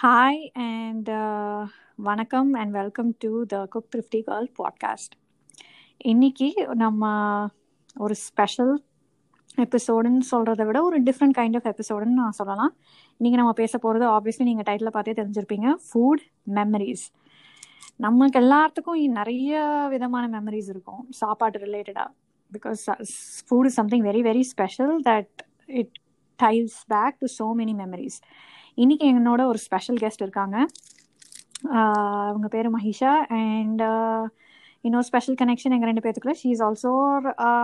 Hi and uh, வணக்கம் and welcome to the cook thrifty girl podcast இன்னைக்கு நம்ம ஒரு ஸ்பெஷல் எபிசோடுன்னு சொல்கிறத விட ஒரு டிஃப்ரெண்ட் கைண்ட் ஆஃப் எபிசோடுன்னு நான் சொல்லலாம். இன்றைக்கி நம்ம பேச போகிறது ஆப்வியஸ்லி நீங்கள் டைட்டில் பார்த்தே தெரிஞ்சிருப்பீங்க ஃபுட் மெமரிஸ் நமக்கு எல்லாத்துக்கும் நிறைய விதமான மெமரிஸ் இருக்கும் சாப்பாடு ரிலேட்டடாக because food is something very very special that it ties back to so many memories இன்னைக்கு என்னோட ஒரு ஸ்பெஷல் கெஸ்ட் இருக்காங்க. அவங்க பேர் மஹிஷா அண்ட் இன்னொரு ஸ்பெஷல் கனெக்ஷன் எங்கள் ரெண்டு பேர்த்துக்குள்ள she is also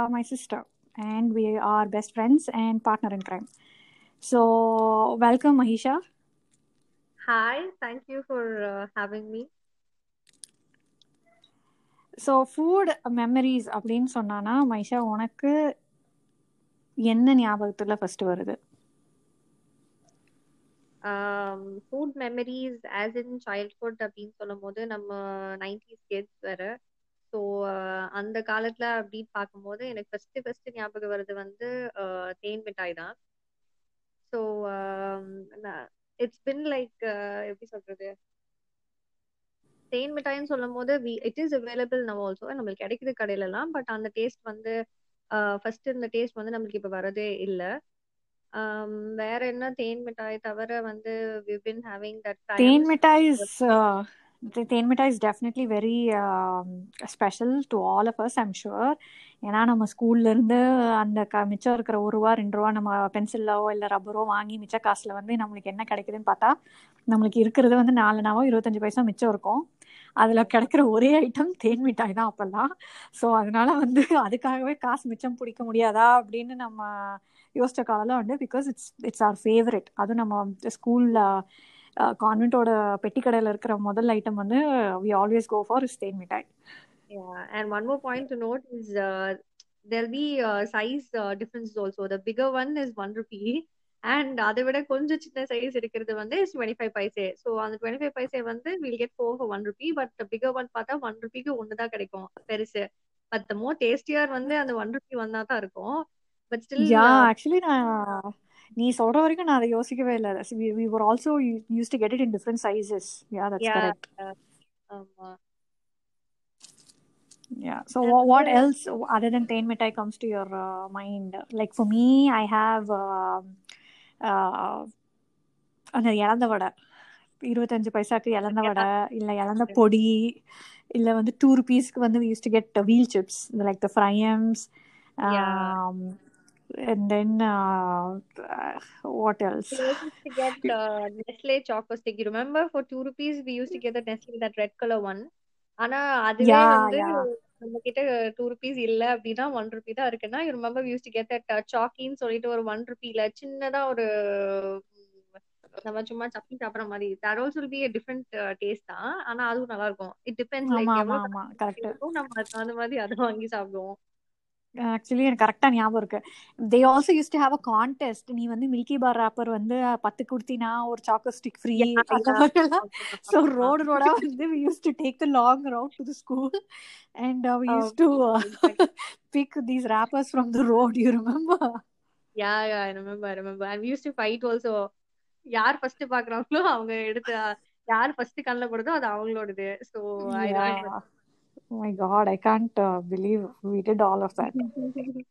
my sister and we are best friends and partner in crime so welcome Mahisha Hi, thank you for uh, having me. So food memories அப்படின்னு சொன்னானா மைஷா உனக்கு என்ன ஞாபகத்தில் ஃபர்ஸ்ட் வருது? Food memories as in childhood அப்படின்னு சொல்லும் போது நம்ம நைன்டிஸ் கிட்ஸ் வேற. ஸோ அந்த காலத்துல அப்படின்னு பார்க்கும்போது எனக்கு ஃபர்ஸ்ட் ஃபர்ஸ்ட் ஞாபகம் வருது வந்து தேன் மிட்டாய் தான். ஸோ இட்ஸ் பின் லைக் எப்படி சொல்றது? தேன் மிட்டாய்னு சொல்லும் போது இட் இஸ் அவைலபிள் நம்ம ஆல்சோ நம்மளுக்கு கிடைக்குது கடையிலலாம் பட் அந்த டேஸ்ட் வந்து ஃபர்ஸ்ட் இந்த டேஸ்ட் வந்து நம்மளுக்கு இப்போ வரதே இல்லை. வேற என்ன தேன் மிட்டாய் தவிர வந்து we've been having that தேன் மிட்டாய் இஸ் தேன் மிட்டாய் is definitely very special to all of us I'm sure ஏன்னா நம்ம ஸ்கூல்ல இருந்து அந்த க மிச்சம் இருக்கிற ஒரு ரூபா ரெண்டு ரூபா நம்ம பென்சிலோ இல்லை ரப்பரோ வாங்கி மிச்ச காசுல வந்து நம்மளுக்கு என்ன கிடைக்குதுன்னு பார்த்தா நம்மளுக்கு இருக்கிறது வந்து நாலுனாவோ இருபத்தஞ்சு பைசா மிச்சம் இருக்கும். அதுல கிடைக்கிற ஒரே ஐட்டம் தேன் மிட்டாய் தான் அப்பெல்லாம். ஸோ அதனால வந்து அதுக்காகவே காசு மிச்சம் பிடிக்க முடியாதா அப்படின்னு நம்ம யோசிச்ச காலம் உண்டு. Because it's it's our favourite அதுவும் நம்ம ஸ்கூல்ல கான்வென்ட்டோட பெட்டி கடையில் இருக்கிற முதல் ஐட்டம் வந்து we always go for is தேன் மிட்டாய். And one more point to note is is we there'll be uh, size uh, differences also. The bigger one is one rupee, and அதை விட கொஞ்சம் சின்ன சைஸ் இருக்கிறது வந்து டுவெண்ட்டி ஃபைவ் பைசே ஸோ அந்த twenty five paise வந்து will get four one rupee but bigger one பார்த்தா one ருபிக்கு ஒன்று தான் கிடைக்கும் பெருசு பட் மோர் டேஸ்டியர் வந்து அந்த ஒன் ருபி ஒன்னா தான் இருக்கும் பட் ஸ்டில் ஆக்சுவலி நான் நீ சொல்ற வரைக்கும் நான் அதை யோசிக்கவே இல்லை we were also use to get it in different sizes yeah that's Yeah. Correct ஆமா Yeah. So what, what else other than Tain Mithai comes to your uh, mind? Like for me, I have uh, அந்த இழந்த வடை இருபத்தஞ்சு பைசாக்கு இழந்த வடை இல்லை இழந்த பொடி இல்லை வந்து டூ ருபீஸ்க்கு வந்து use to get wheel chips like the fryums Yeah. and then uh, what else? We used to get uh, Nestle Choco Stick. You remember for two rupees we used to get the Nestle that red color one. ஆனா அதுவே வந்து. நம்ம கிட்ட two rupees இல்ல அப்படின்னா one rupee தான் இருக்குன்னா remember use to get that சாக்கின்னு சொல்லிட்டு ஒரு ஒன் ருபில சின்னதா ஒரு நம்ம சும்மா சப்பி சாப்பிடுற மாதிரி. That also be a different taste தான். ஆனா அதுவும் நல்லா இருக்கும். இட் டிபெண்ட்ஸ் லைக் எவ்வளவு நம்ம தகுந்த மாதிரி அதை வாங்கி சாப்பிடுவோம். ஆக்சுவலி எனக்கு கரெக்டாக ஞாபகம் இருக்கு. They also use to have a contest நீ வந்து மில்கி பார் ராப்பர் வந்து பத்து குடுத்தினா ஒரு choco stick free so road ரோடா வந்து we use to take the long route to the school and we use to pick these wrappers from the road you remember Yeah, yeah, I remember, I remember. And we used to fight also. யார் first பாக்குறாங்களோ அவங்க எடுத்து யார் first கண்ணில் படுதோ அது அவங்களோடது. So I. Oh my God, I can't uh, believe we did all of that.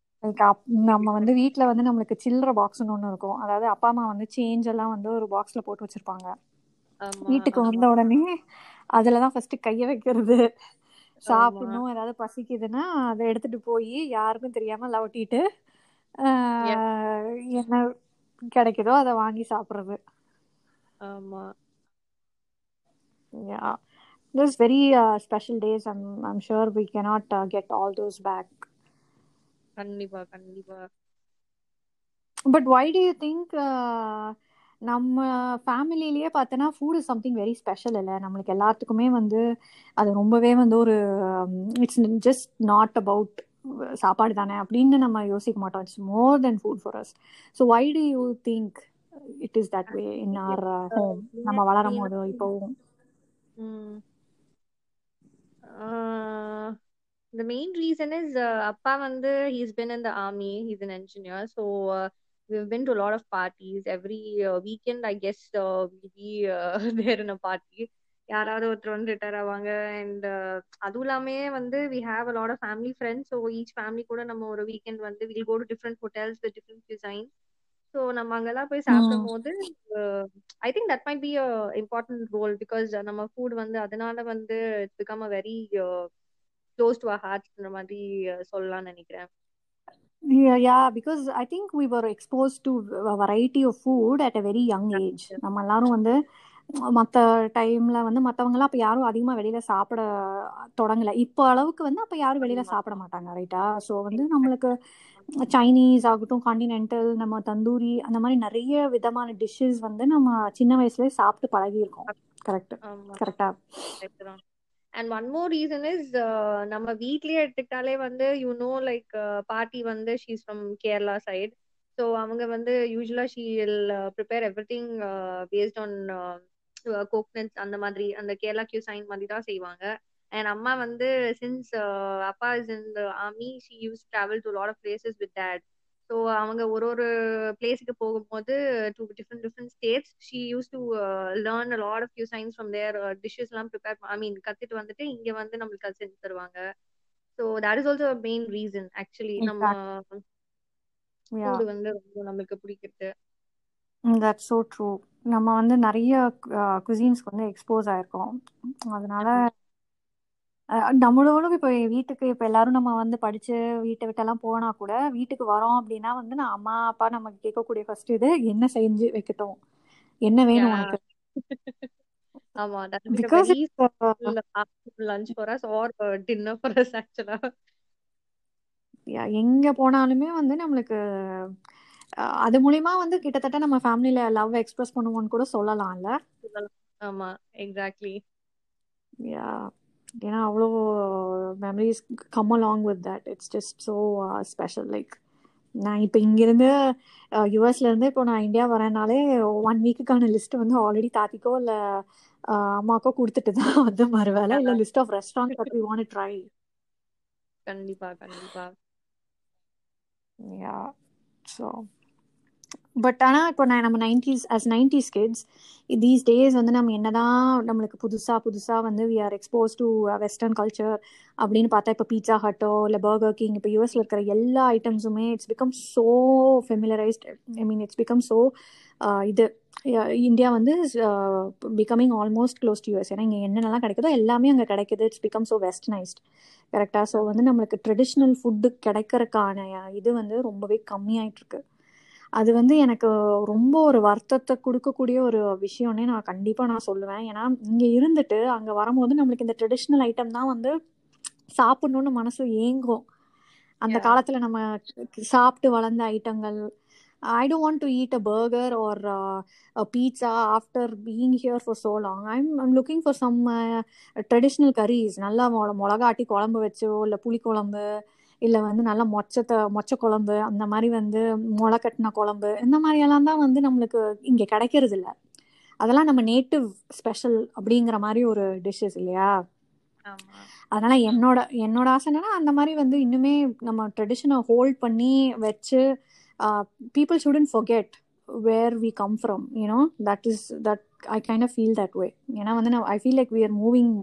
நம்ம வந்து வீட்ல வந்து நம்மளுக்கு சில்லற பாக்ஸ்னு ஒன்று இருக்கும். அதாவது அப்பா அம்மா வந்து சேஞ்ச் எல்லாம் வந்து ஒரு பாக்ஸ்ல போட்டு வச்சிருப்பாங்க. வீட்டுக்கு வந்த உடனே அதுல தான் ஃபர்ஸ்ட் கைய வைக்கிறது. சாப்பிடணும் ஏதாவது பசிக்குதுன்னா அதை எடுத்துட்டு போய் யாருக்கும் தெரியாம லவட்டிட்டு என்ன கிடைக்குதோ அதை வாங்கி சாப்பிடுறது. ஆமா. Those very uh, special days. I'm I'm sure we cannot uh, get all those back. கண்டிப்பா கண்டிப்பா. But why do you think uh, நம்ம ஃபேமிலிலேயே பார்த்தோன்னா food is something very special இல்லை. நம்மளுக்கு எல்லாத்துக்குமே வந்து அது ரொம்பவே வந்து ஒரு இட்ஸ் ஜஸ்ட் நாட் அபவுட் சாப்பாடு தானே அப்படின்னு நம்ம யோசிக்க மாட்டோம். It's more than food for us so why do you think it is that way in our home நம்ம வளரும் போது இப்போவும் த மெயின் ரீசன் இஸ் அப்பா வந்து he's been in the army he's an engineer so we've been to a lot of parties every uh, weekend i guess uh, we'll be uh, there in a யாராவது ஒருத்தர் வந்து retire ஆவாங்க and அதுவும் இல்லாமே வந்து we have a lot of family friends so each family கூட நம்ம ஒரு வீக்கெண்ட் வந்து will go to different hotels with different designs so நம்ம அங்கெல்லாம் போய் சாப்பிடும் போது I think that might be a important role because நம்ம ஃபுட் வந்து அதனால வந்து it's become a very close to a ஹார்ட்ன்ற மாதிரி சொல்லலாம்னு நினைக்கிறேன். Yeah, yeah, because I think we were exposed to a variety of food at a very young age. நம்ம எல்லாரும் வந்து மற்ற டைம்ல வந்து மற்றவங்கலாம் அப்போ யாரும் அதிகமாக வெளியில சாப்பிட தொடங்கல. இப்போ அளவுக்கு வந்து அப்போ யாரும் வெளியில சாப்பிட மாட்டாங்க ரைட்டா ஸோ வந்து நம்மளுக்கு சைனீஸ் ஆகட்டும் காண்டினென்டல் நம்ம தந்தூரி அந்த மாதிரி நிறைய விதமான டிஷ்ஷஸ் வந்து நம்ம சின்ன வயசுல சாப்பிட்டு பழகியிருக்கோம். கரெக்ட் கரெக்டா and one more reason is நம்ம வீட்லயே எடுத்துக்கிட்டாலே வந்து யூ நோ லைக் பாட்டி வந்து she's from Kerala side so அவங்க வந்து யூஸ்வலா she will prepare everything based on coconuts அந்த மாதிரி அந்த கேரளா கியூ சைன் மாதிரி தான் செய்வாங்க. அண்ட் அம்மா வந்து சின்ஸ் அப்பா is in the army she use travel to lot of places with dad so அவங்க ஒரு ஒரு பிளேஸுக்கு போகும்போது to different different states she use to learn a lot of cuisines from their dishes எல்லாம் prepare I mean கத்துட்டு வந்துட்டு இங்க வந்து நம்மளுக்கு அது செஞ்சு தருவாங்க. So that is also main reason actually நம்ம ஃபுட் வந்து ரொம்ப நம்மளுக்கு பிடிக்கிறது. தட்ஸ் ஸோ ட்ரூ நம்ம வந்து நிறைய குசின்ஸ்க்கு வந்து எக்ஸ்போஸ் ஆயிருக்கோம். அதனால நம்மளோட இப்போ வீட்டுக்கு இப்போ எல்லாரும் நம்ம வந்து படிச்சு வீட்டை விட்டெல்லாம் போனா கூட வீட்டுக்கு வரோம் அப்படின்னா வந்து நான் அம்மா அப்பா நமக்கு கேட்கக்கூடிய ஃபர்ஸ்ட் இது என்ன செஞ்சு வைக்கட்டும்? என்ன வேணும் உனக்கு? ஆமா. Because lunch for us or dinner for us ஆக்சுவலா எங்க போனாலுமே வந்து நம்மளுக்கு அது மூலியமா வந்து கிட்டத்தட்ட நம்ம ஃபேமிலில லவ் எக்ஸ்பிரஸ் பண்ணுவோம்னு கூட சொல்லலாம்ல. ஆமா. Exactly yeah. ஏன்னா அவ்வளோ memories come along with that it's just so special like நான் இப்போ இங்கேருந்து யூஎஸ்ல இருந்து இப்போ நான் இந்தியா வரேனாலே ஒன் வீக்குக்கான லிஸ்ட் வந்து ஆல்ரெடி தாத்திக்கோ இல்லை அம்மாக்கோ கொடுத்துட்டு தான் வந்து மாதிரி வேலை இல்லை list of restaurant but we want try கண்டிப்பா கண்டிப்பா. யா ஸோ பட் ஆனால் இப்போ நான் நம்ம nineties as nineties kids these days வந்து நம்ம என்னதான் நம்மளுக்கு புதுசாக புதுசாக வந்து we are expose to western culture அப்படின்னு பார்த்தா இப்போ பீட்சா ஹட்டோ இல்லை பர்கர் கிங் இப்போ யூஎஸ்ல இருக்கிற எல்லா ஐட்டம்ஸுமே it's become so familiarised I mean it's become so இது இந்தியா வந்து becoming almost close to US ஏன்னா இங்கே என்னென்னலாம் கிடைக்குதோ எல்லாமே அங்கே கிடைக்குது. இட்ஸ் பிகம் ஸோ வெஸ்டர்னைஸ்ட் கரெக்டாக ஸோ வந்து நம்மளுக்கு ட்ரெடிஷ்னல் ஃபுட்டு கிடைக்கிறதுக்கான இது வந்து ரொம்பவே கம்மியாயிட்டு இருக்கு அது வந்து எனக்கு ரொம்ப ஒரு வருத்தத்தை கொடுக்கக்கூடிய ஒரு விஷயம்னே நான் கண்டிப்பாக நான் சொல்லுவேன். ஏன்னா இங்கே இருந்துட்டு அங்கே வரும்போது நம்மளுக்கு இந்த ட்ரெடிஷ்னல் ஐட்டம் தான் வந்து சாப்பிடணும்னு மனசு ஏங்கும். அந்த காலத்தில் நம்ம சாப்பிட்டு வளர்ந்த ஐட்டங்கள் I don't want to eat a burger or pizza after being here for so long I'm I'm looking for some traditional curries நல்லா மிளகாட்டி குழம்பு வச்சோ இல்லை புளிக்குழம்பு இல்லை வந்து நல்லா மொச்சத்தை மொச்ச குழம்பு அந்த மாதிரி வந்து முளை கட்டின குழம்பு இந்த மாதிரியெல்லாம் தான் வந்து நம்மளுக்கு இங்கே கிடைக்கிறது இல்லை அதெல்லாம் நம்ம நேட்டிவ் ஸ்பெஷல் அப்படிங்கிற மாதிரி ஒரு டிஷ்ஷஸ் இல்லையா? அதனால என்னோட என்னோட ஆசை என்னன்னா அந்த மாதிரி வந்து இன்னுமே நம்ம ட்ரெடிஷனை ஹோல்ட் பண்ணி வச்சு people shouldn't forget where we come from you know that is that I kind of feel that way ஏன்னா வந்து I feel like we are moving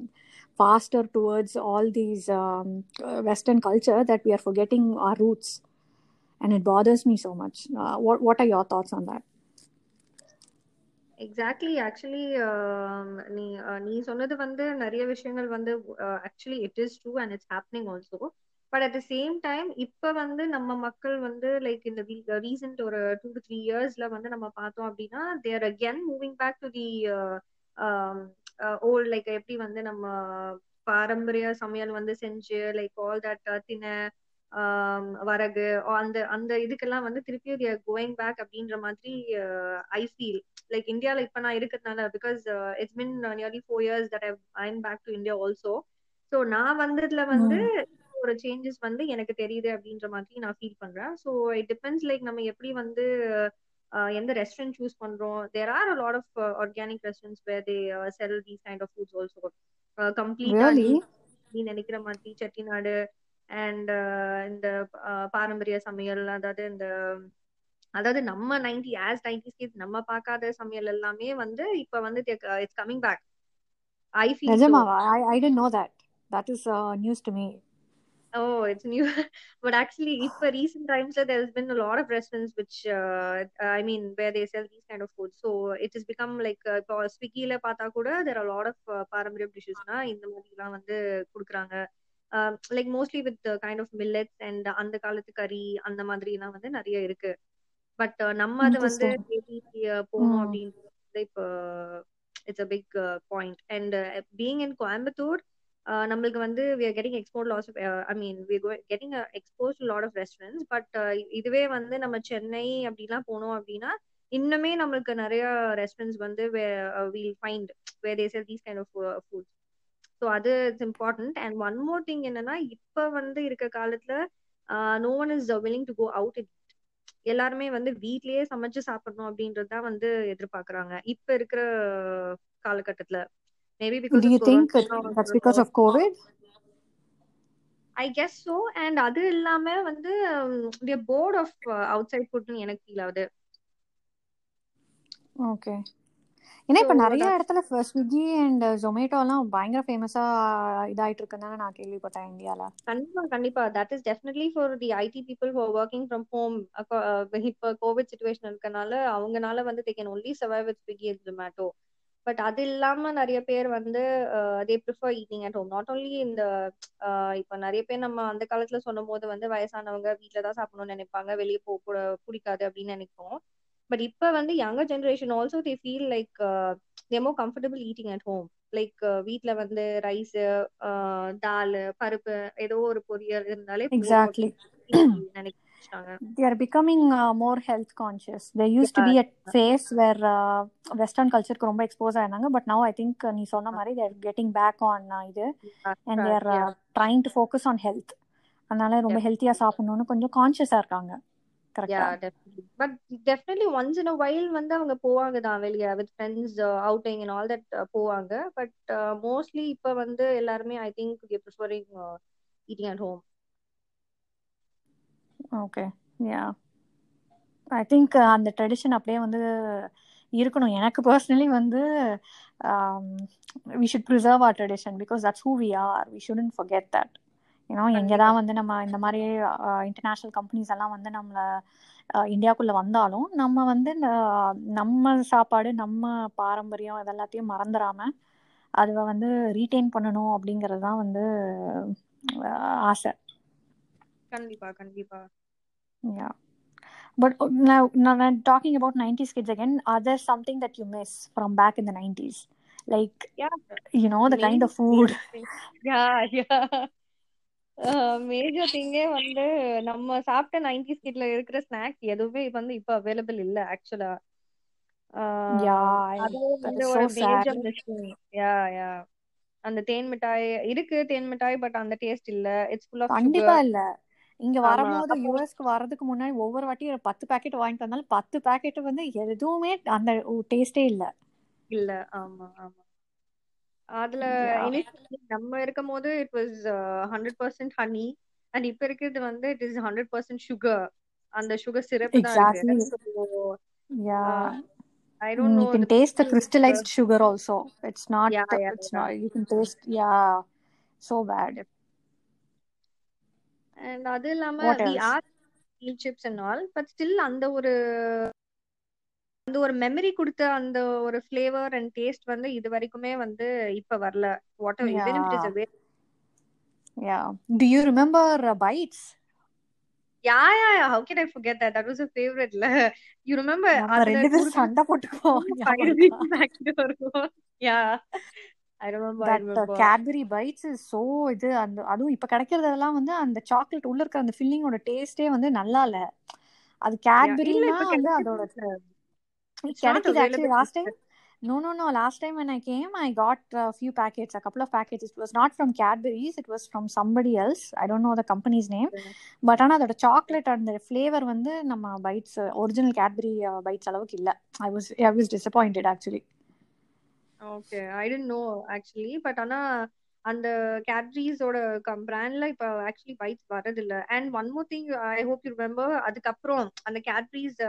faster towards all these um, uh, Western culture that we are forgetting our roots, and it bothers me so much. Uh, what What are your thoughts on that? Exactly actually um, நீ uh, நீ சொன்னது வந்து நிறைய விஷயங்கள் வந்து actually it is true and it's happening also but at the same time இப்ப வந்து நம்ம மக்கள் வந்து லைக் இந்த ரீசெண்ட் uh, ஒரு டூ டு த்ரீ இயர்ஸ்ல வந்து நம்ம பார்த்தோம் அப்படின்னா they're again moving back to the old like எப்படி வந்து நம்ம பாரம்பரிய சமையல் வந்து செஞ்சு லைக் ஆல் தட் தின வரகு அந்த அந்த இதுக்கெல்லாம் வந்து திருப்பி கோயிங் பேக் அப்படின்ற மாதிரி ஐ ஃபீல் லைக் இந்தியாவில் இப்போ நான் இருக்கிறதுனால because it's been nearly four years that I am back to India also so நான் வந்ததுல வந்து ஒரு சேஞ்சஸ் வந்து எனக்கு தெரியுது அப்படின்ற மாதிரி நான் ஃபீல் பண்றேன். ஸோ இட் டிபெண்ட்ஸ் லைக் நம்ம எப்படி வந்து எந்த ரெஸ்டாரண்ட் சூஸ் பண்றோம். There are a lot of organic restaurants where they sell these kind of foods also கம்ப்ளீட்டா நீ நினைக்கிற மாதிரி செட்டிநாடு அண்ட் இந்த பாரம்பரிய சமையல் அதாவது இந்த அதாவது நம்ம நைன்டி ஆஸ் நைன்டி கிட்ஸ் நம்ம பார்க்காத சமையல் எல்லாமே வந்து இப்ப வந்து it's coming back I feel நிஜமாவா? I I didn't know that that is news to me Oh, it's new. But actually, if for recent times, uh, there's been a lot of restaurants which, uh, I mean, where they sell these kind of foods. So it has become like, uh, இப்போ ஸ்விக்கில பார்த்தா கூட there are a lot of uh, பாரம்பரியம் டிஷ்ஷஸ்னா இந்த மாதிரிலாம் வந்து கொடுக்குறாங்க. Like mostly with kind of millets and அந்த காலத்து கறி அந்த மாதிரிலாம் வந்து நிறைய இருக்கு. பட் நம்ம அதை வந்து போகணும் அப்படின்றது இப்போ it's a big point and being in Coimbatore நம்மளுக்கு வந்து we are getting export lots of I mean we getting expose lot of restaurants but இதுவே வந்து நம்ம சென்னை அப்படிலாம் போனோம் அப்படின்னா இன்னுமே நம்மளுக்கு நிறைய ரெஸ்டாரண்ட்ஸ் வந்து will find where they sell these kind of food so அது it's important and one more thing என்னன்னா இப்போ வந்து இருக்க காலத்துல no one is willing to go out it எல்லாருமே வந்து வீட்லயே சமைச்சு சாப்பிடணும் அப்படின்றது தான் வந்து எதிர்பார்க்குறாங்க. இப்ப இருக்கிற காலகட்டத்துல. Maybe because Do you think it, that's because of COVID? I guess so and அது இல்லாம வந்து we bored of outside ஃபுட்னு எனக்கு ஃபீல் ஆகுது. ஓகே ஏன்னா இப்போ நிறைய இடத்துல ஸ்விக்கி அண்ட் ஜொமேட்டோ எல்லாம் பயங்கர ஃபேமஸா இதாயிட்டு இருக்குன்னு நான் கேள்விப்பட்டேன் இந்தியால. கண்டிப்பா கண்டிப்பா. That is definitely for the IT people for working from home இப்போ கோவிட் சுச்சுவேஷன் இருக்கனால அவங்கனால வந்து they can only survive with Swiggy and Zomato but அது இல்லாம நிறைய பேர் வந்து they prefer eating at home not only இந்த இப்போ நிறைய பேர் நம்ம அந்த காலத்துல சொன்னும் போது வந்து வயசானவங்க வீட்டில தான் சாப்பிடணும்னு நினைப்பாங்க. வெளியே போக பிடிக்காது அப்படின்னு நினைப்போம். பட் இப்ப வந்து younger generation also they feel like they more comfortable eating at home like வீட்ல வந்து ரைஸ் தால் பருப்பு ஏதோ ஒரு பொரியல் இருந்தாலே exactly they are becoming uh, more health conscious. There used to be a phase where uh, western culture க்கு ரொம்ப expose ஆயிருந்தாங்க பட் now i think நீ சொன்ன மாதிரி they are getting back on uh, இது. And they are uh, trying to focus on health. அதனால ரொம்ப ஹெல்த்தியா சாப்பிடணும்னு கொஞ்சம் கான்ஷியஸா இருக்காங்க. But definitely once in a while வந்து அவங்க போவாங்க தான் வெளிய with friends outing and all that போவாங்க. பட் மோஸ்ட்லி இப்ப வந்து எல்லாருமே I think preferring eating at home okay yeah I think அந்த ட்ரெடிஷன் அப்படியே வந்து இருக்கணும். எனக்கு பர்சனலி வந்து we should preserve our tradition because that's who we are we shouldn't forget that ஏன்னா எங்கே தான் வந்து நம்ம இந்த மாதிரி இன்டர்நேஷ்னல் கம்பெனிஸ் எல்லாம் வந்து நம்மளை இந்தியாவுக்குள்ளே வந்தாலும் நம்ம வந்து நம்ம சாப்பாடு நம்ம பாரம்பரியம் இதெல்லாத்தையும் மறந்துடாம அதை வந்து ரீட்டைன் பண்ணணும் அப்படிங்கிறது தான் வந்து ஆசை. கண்டிப்பா கண்டிப்பா. Yeah. But now, now I'm talking about 90s kids again. Are there something that you miss from back in the 90s? Like, yeah, you know, the kind of food. Yeah, yeah. Major திங்கே வந்து நம்ம சாப்பிட்ட nineties கிட்ல இருக்கிற snacks எதுவுமே வந்து இப்ப available இல்ல ஆக்சுவலா யா யா அந்த தேன் மிட்டாய் இருக்கு தேன் மிட்டாய் பட் அந்த டேஸ்ட் இல்ல இட்ஸ் ஃபுல் ஆஃப் கண்டிப்பா இல்ல இங்க வரும்போது யூஎஸ்க்கு வர்றதுக்கு முன்னாடி ஒவ்வொரு வாட்டி ஒரு பத்து பேக்கெட் வாங்கிட்டு வந்தாலும் பத்து பேக்கெட் வந்து எதுவுமே அந்த டேஸ்டே இல்ல இல்ல ஆமா ஆமா அதுல நம்ம இருக்கும் போது it was hundred percent honey and இப்ப இருக்கிறது வந்து it is hundred percent sugar அந்த சுகர் சிரப் தான் இருக்கு I don't know. You can taste the crystallized sugar also. It's not. Yeah, yeah, it's yeah. not. You can And அது இல்லாம steel chips and all, but still அந்த ஒரு அந்த ஒரு memory கொடுத்த அந்த ஒரு ஃபிளேவர் அண்ட் டேஸ்ட் வந்து இது வரைக்குமே வந்து இப்ப வரல whatever do you remember uh, bites yeah yeah yeah how can i forget that that was a favorite la you remember நம்ம ரெண்டு பேரும் சண்டை போட்டுக்குவோம் yeah I remember, I. Cadbury bites is so இது அந்த அதுவும் இப்ப கிடைக்கிறதெல்லாம் வந்து அந்த சாக்லேட் உள்ள இருக்க அந்த ஃபில்லிங்கோட டேஸ்டே வந்து நல்லா இல்ல அது கேட்பரினா வந்து அதோட கிடைக்குது actually last time No, no, no. Last time when I came, I got a few packets, a couple of packets. It was not from Cadbury's. It was from somebody else. I don't know the company's name. But ஆனால் அதோட chocolate அந்த flavour வந்து நம்ம bytes original Cadbury bites அளவுக்கு இல்லை I was disappointed actually okay I didn't know actually but ஆனா அந்த கேட்ரிஸோட பிராண்ட்ல இப்ப ஆக்சுவலி பைட்ஸ் வரதில்ல and one more thing I hope you remember அதுக்கப்புறம் அந்த கேட்ரிஸ்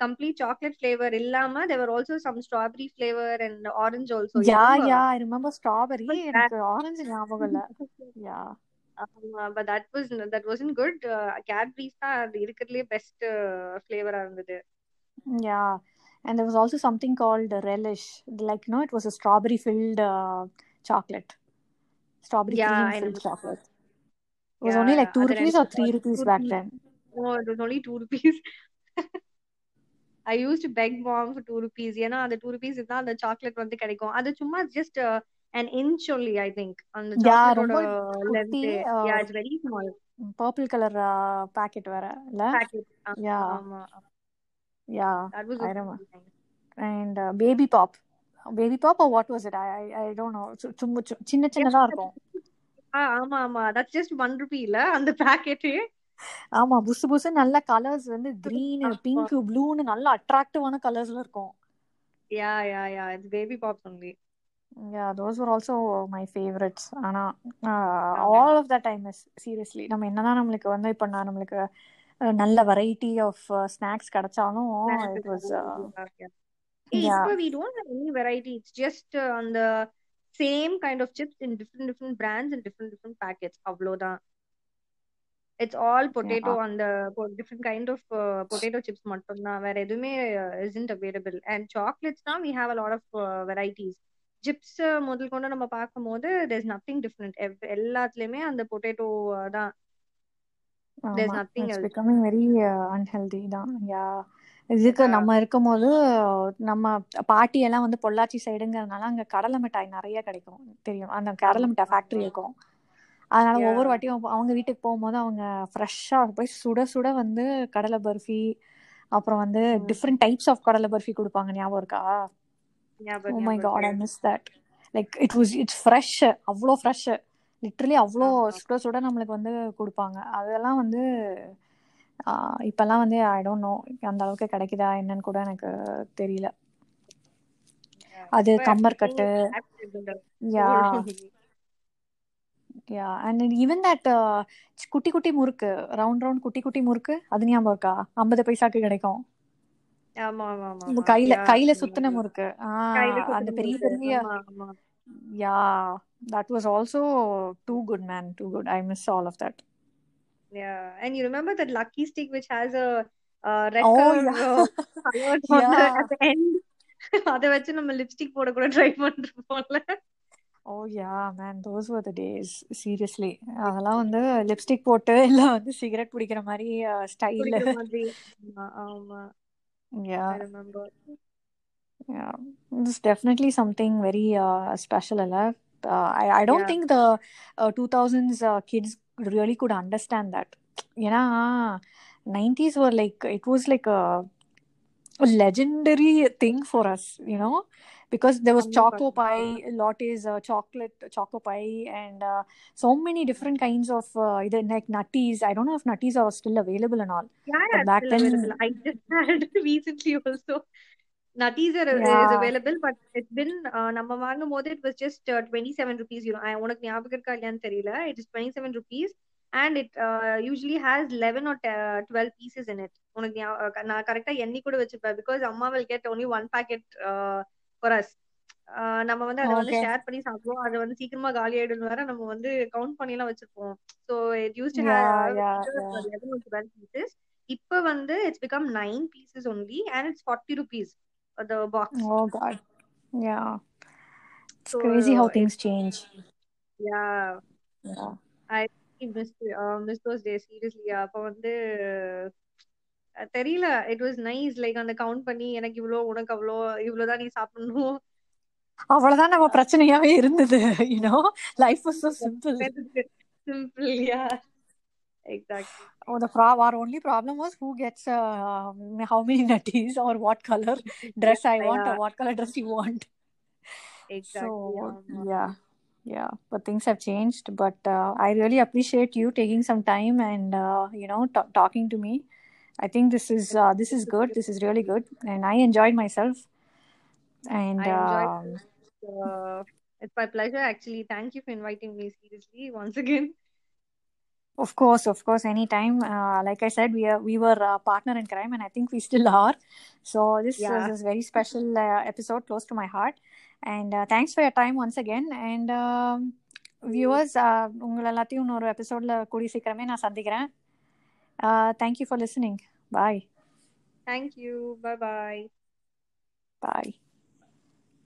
கம்ப்ளீட் சாக்லேட் ஃபிளேவர் இல்லாம they were also some strawberry flavour and orange also yeah yeah I remember strawberry எனக்கு ஆரஞ்சு ஞாபகம் இல்ல. Yeah but that was that wasn't good கேட்ரிஸ் தான் அது இருக்கிறதுலே பெஸ்ட் ஃபிளேவரா இருந்தது. Yeah and there was also something called relish like you know it was a strawberry filled uh, chocolate strawberry Yeah, cream filled chocolate it was Yeah, only like 2 அது rupees or ரெண்டு 3 rupees back then No, it was only two rupees. I used to beg mom for two rupees. ஏன்னா அந்த two rupees தான் அந்த chocolate வந்து கிடைக்கும் அது சும்மா just an inch only I think அந்த சாக்லேட்டோட length uh, it's very small purple color uh, packet வேற இல்ல Yeah. ஆமா yeah that was I also remember. nice. and uh, baby pop baby pop or what was it i i, I don't know சு- சும்மா சின்ன சின்னதா இருக்கும் ஆமா ஆமா that's just one rupee இல்ல அந்த packet ஆமா புசு புசு நல்ல கலர்ஸ் வந்து கிரீன். பிங்க் ப்ளூன்னு நல்ல அட்ராக்டிவான கலர்ஸ்ல இருக்கும் yeah yeah yeah it's baby pops only yeah those were also my favorites ஆனா uh, all of that time is seriously நம்ம என்னதான் நம்மளுக்கு வந்து இப்ப நான் நம்மளுக்கு uh, நல்ல வெரைட்டி ஆஃப் ஸ்நாக்ஸ் கிடைச்சாலும் uh, Hey, yeah இப்ப just uh, on the same kind of chips in different different brands and different different packets. அவ்வளவுதான். It's all potato yeah on the po- different kind of uh, potato chips மட்டும்தான். வேற எதுவுமே uh, chocolates now we have a lot of uh, varieties. chips uh, முதல் கொண்டு நம்ம பார்க்கும்போது there's nothing different. எவ்- எல்லாத்துலயுமே அந்த பொட்டேட்டோ தான். There's nothing it's else. Becoming very unhealthy தான் யா இதுக்கு Yeah. நம்ம இருக்கும்போது நம்ம பாட்டி எல்லாம் வந்து பொள்ளாச்சி சைடுங்கிறதுனால அங்க கடலை மிட்டாய் நிறைய கிடைக்கும் தெரியும் அந்த கடலை மிட்டாய் ஃபேக்டரி. இருக்கும் அதனால Yeah. ஒவ்வொரு வாட்டியும் அவங்க- வீட்டுக்கு போகும்போது அவங்க ஃப்ரெஷ்ஷா போய் சுட சுட வந்து கடலை பர்ஃபி அப்புறம் வந்து. டிஃப்ரெண்ட் டைப்ஸ் ஆஃப் கடலை பர்ஃபி கொடுப்பாங்க ஞாபகம் இருக்கா ஓ my God I. Miss that like it was it's fresh அவ்வளோ ஃப்ரெஷ் லிட்ரலி அவ்வளோ. சுட சுட நம்மளுக்கு வந்து கொடுப்பாங்க. அதெல்லாம் வந்து இப்பெல்லாம் வந்து ஐ டோன்ட் நோ அந்த அளவுக்கு கிடைக்குதா என்னன்னு கூட எனக்கு தெரியல. அது in the yeah. Yeah and even that குட்டி குட்டி முறுக்கு ரவுண்ட் ரவுண்ட் குட்டி குட்டி முறுக்கு அது ஞாபகம் இருக்கா? ஐம்பது பைசாக்கு கிடைக்கும். கையில கையில சுத்தின முறுக்கு. அந்த பெரிய பெரிய yeah that was also too good man too good I miss all of that Yeah, and you remember that lucky stick which has a uh, red oh color uh, colored on the yeah at the end. அத வச்சு நம்ம lipstick போட கூட try பண்றோம்ல ஓ yeah man those were the days seriously அதெல்லாம் வந்து lipstick போட்டு இல்லை வந்து சிகரெட் பிடிக்கிற மாதிரி ஸ்டைல் மாதிரி. ஆமா யா I remember. yeah. It's definitely something very uh, special uh, I, I don't yeah. think the uh, 2000s uh, kids really could understand that. You know uh, 90s were like it was like a, a legendary thing for us you know? Because there was choco pie lattes uh, chocolate choco pie and uh, so many different kinds of uh, either like nutties. I don't know if nutties are still available and all yeah, back then available. i just had recently also. Is yeah, available, but it's been uh, நம்ம வாங்கும் போது just uh, 27 rupees. You know, I உனக்கு ஞாபகம் இருக்கா இல்லையான்னு தெரியல. It is 27 rupees and it uh, usually has 11 or 10, 12 pieces in it. உனக்கு ஞா- நான் கரெக்டா எண்ணி கூட வச்சிருப்பேன் because அம்மா will get only one packet uh, for us. Uh, நம்ம வந்து அதை வந்து ஷேர் பண்ணி சாப்பிடுவோம் அது வந்து சீக்கிரமா காலி ஆயிடும் வேற நம்ம வந்து கவுண்ட் பண்ணி எல்லாம் வச்சிருப்போம் so it used to have. Eleven twelve pieces இப்ப வந்து it's become nine pieces only and it's forty rupees the box Oh God. Yeah. It's so crazy how things change. Yeah Yeah. I miss miss those day seriously அப்ப வந்து ah, தெரியல. It was nice like அந்த count பண்ணி எனக்கு இவ்வளோ உனக்கு அவ்வளோ இவ்வளவுதான் நீ சாப்பிடணும். அவ்வளவுதான் நம்ம பிரச்சனையாவே இருந்தது you know life was so simple. Simple yeah exactly Oh, the pro- our only problem was who gets uh, um, how many nutties or what color dress I want yeah. or what color dress you want. Exactly. So, yeah, yeah. But things have changed. But uh, I really appreciate you taking some time and uh, you know t- talking to me. I think this is uh, this is good. This is really good, and I enjoyed myself. And enjoyed, um, uh, it's my pleasure. Actually, thank you for inviting me. Seriously, once again. Of course, of course, anytime. Uh, like I said, we are we were a partner in crime, and I think we still are. So this Yeah. is a very special uh, episode, close to my heart. And uh, thanks for your time once again. And um, viewers, uh, உங்களை எல்லாத்தையும் இன்னொரு எபிசோட்ல கூடிய சீக்கிரமே நான் சந்திக்கிறேன் thank you for listening bye Thank you. Bye bye. Bye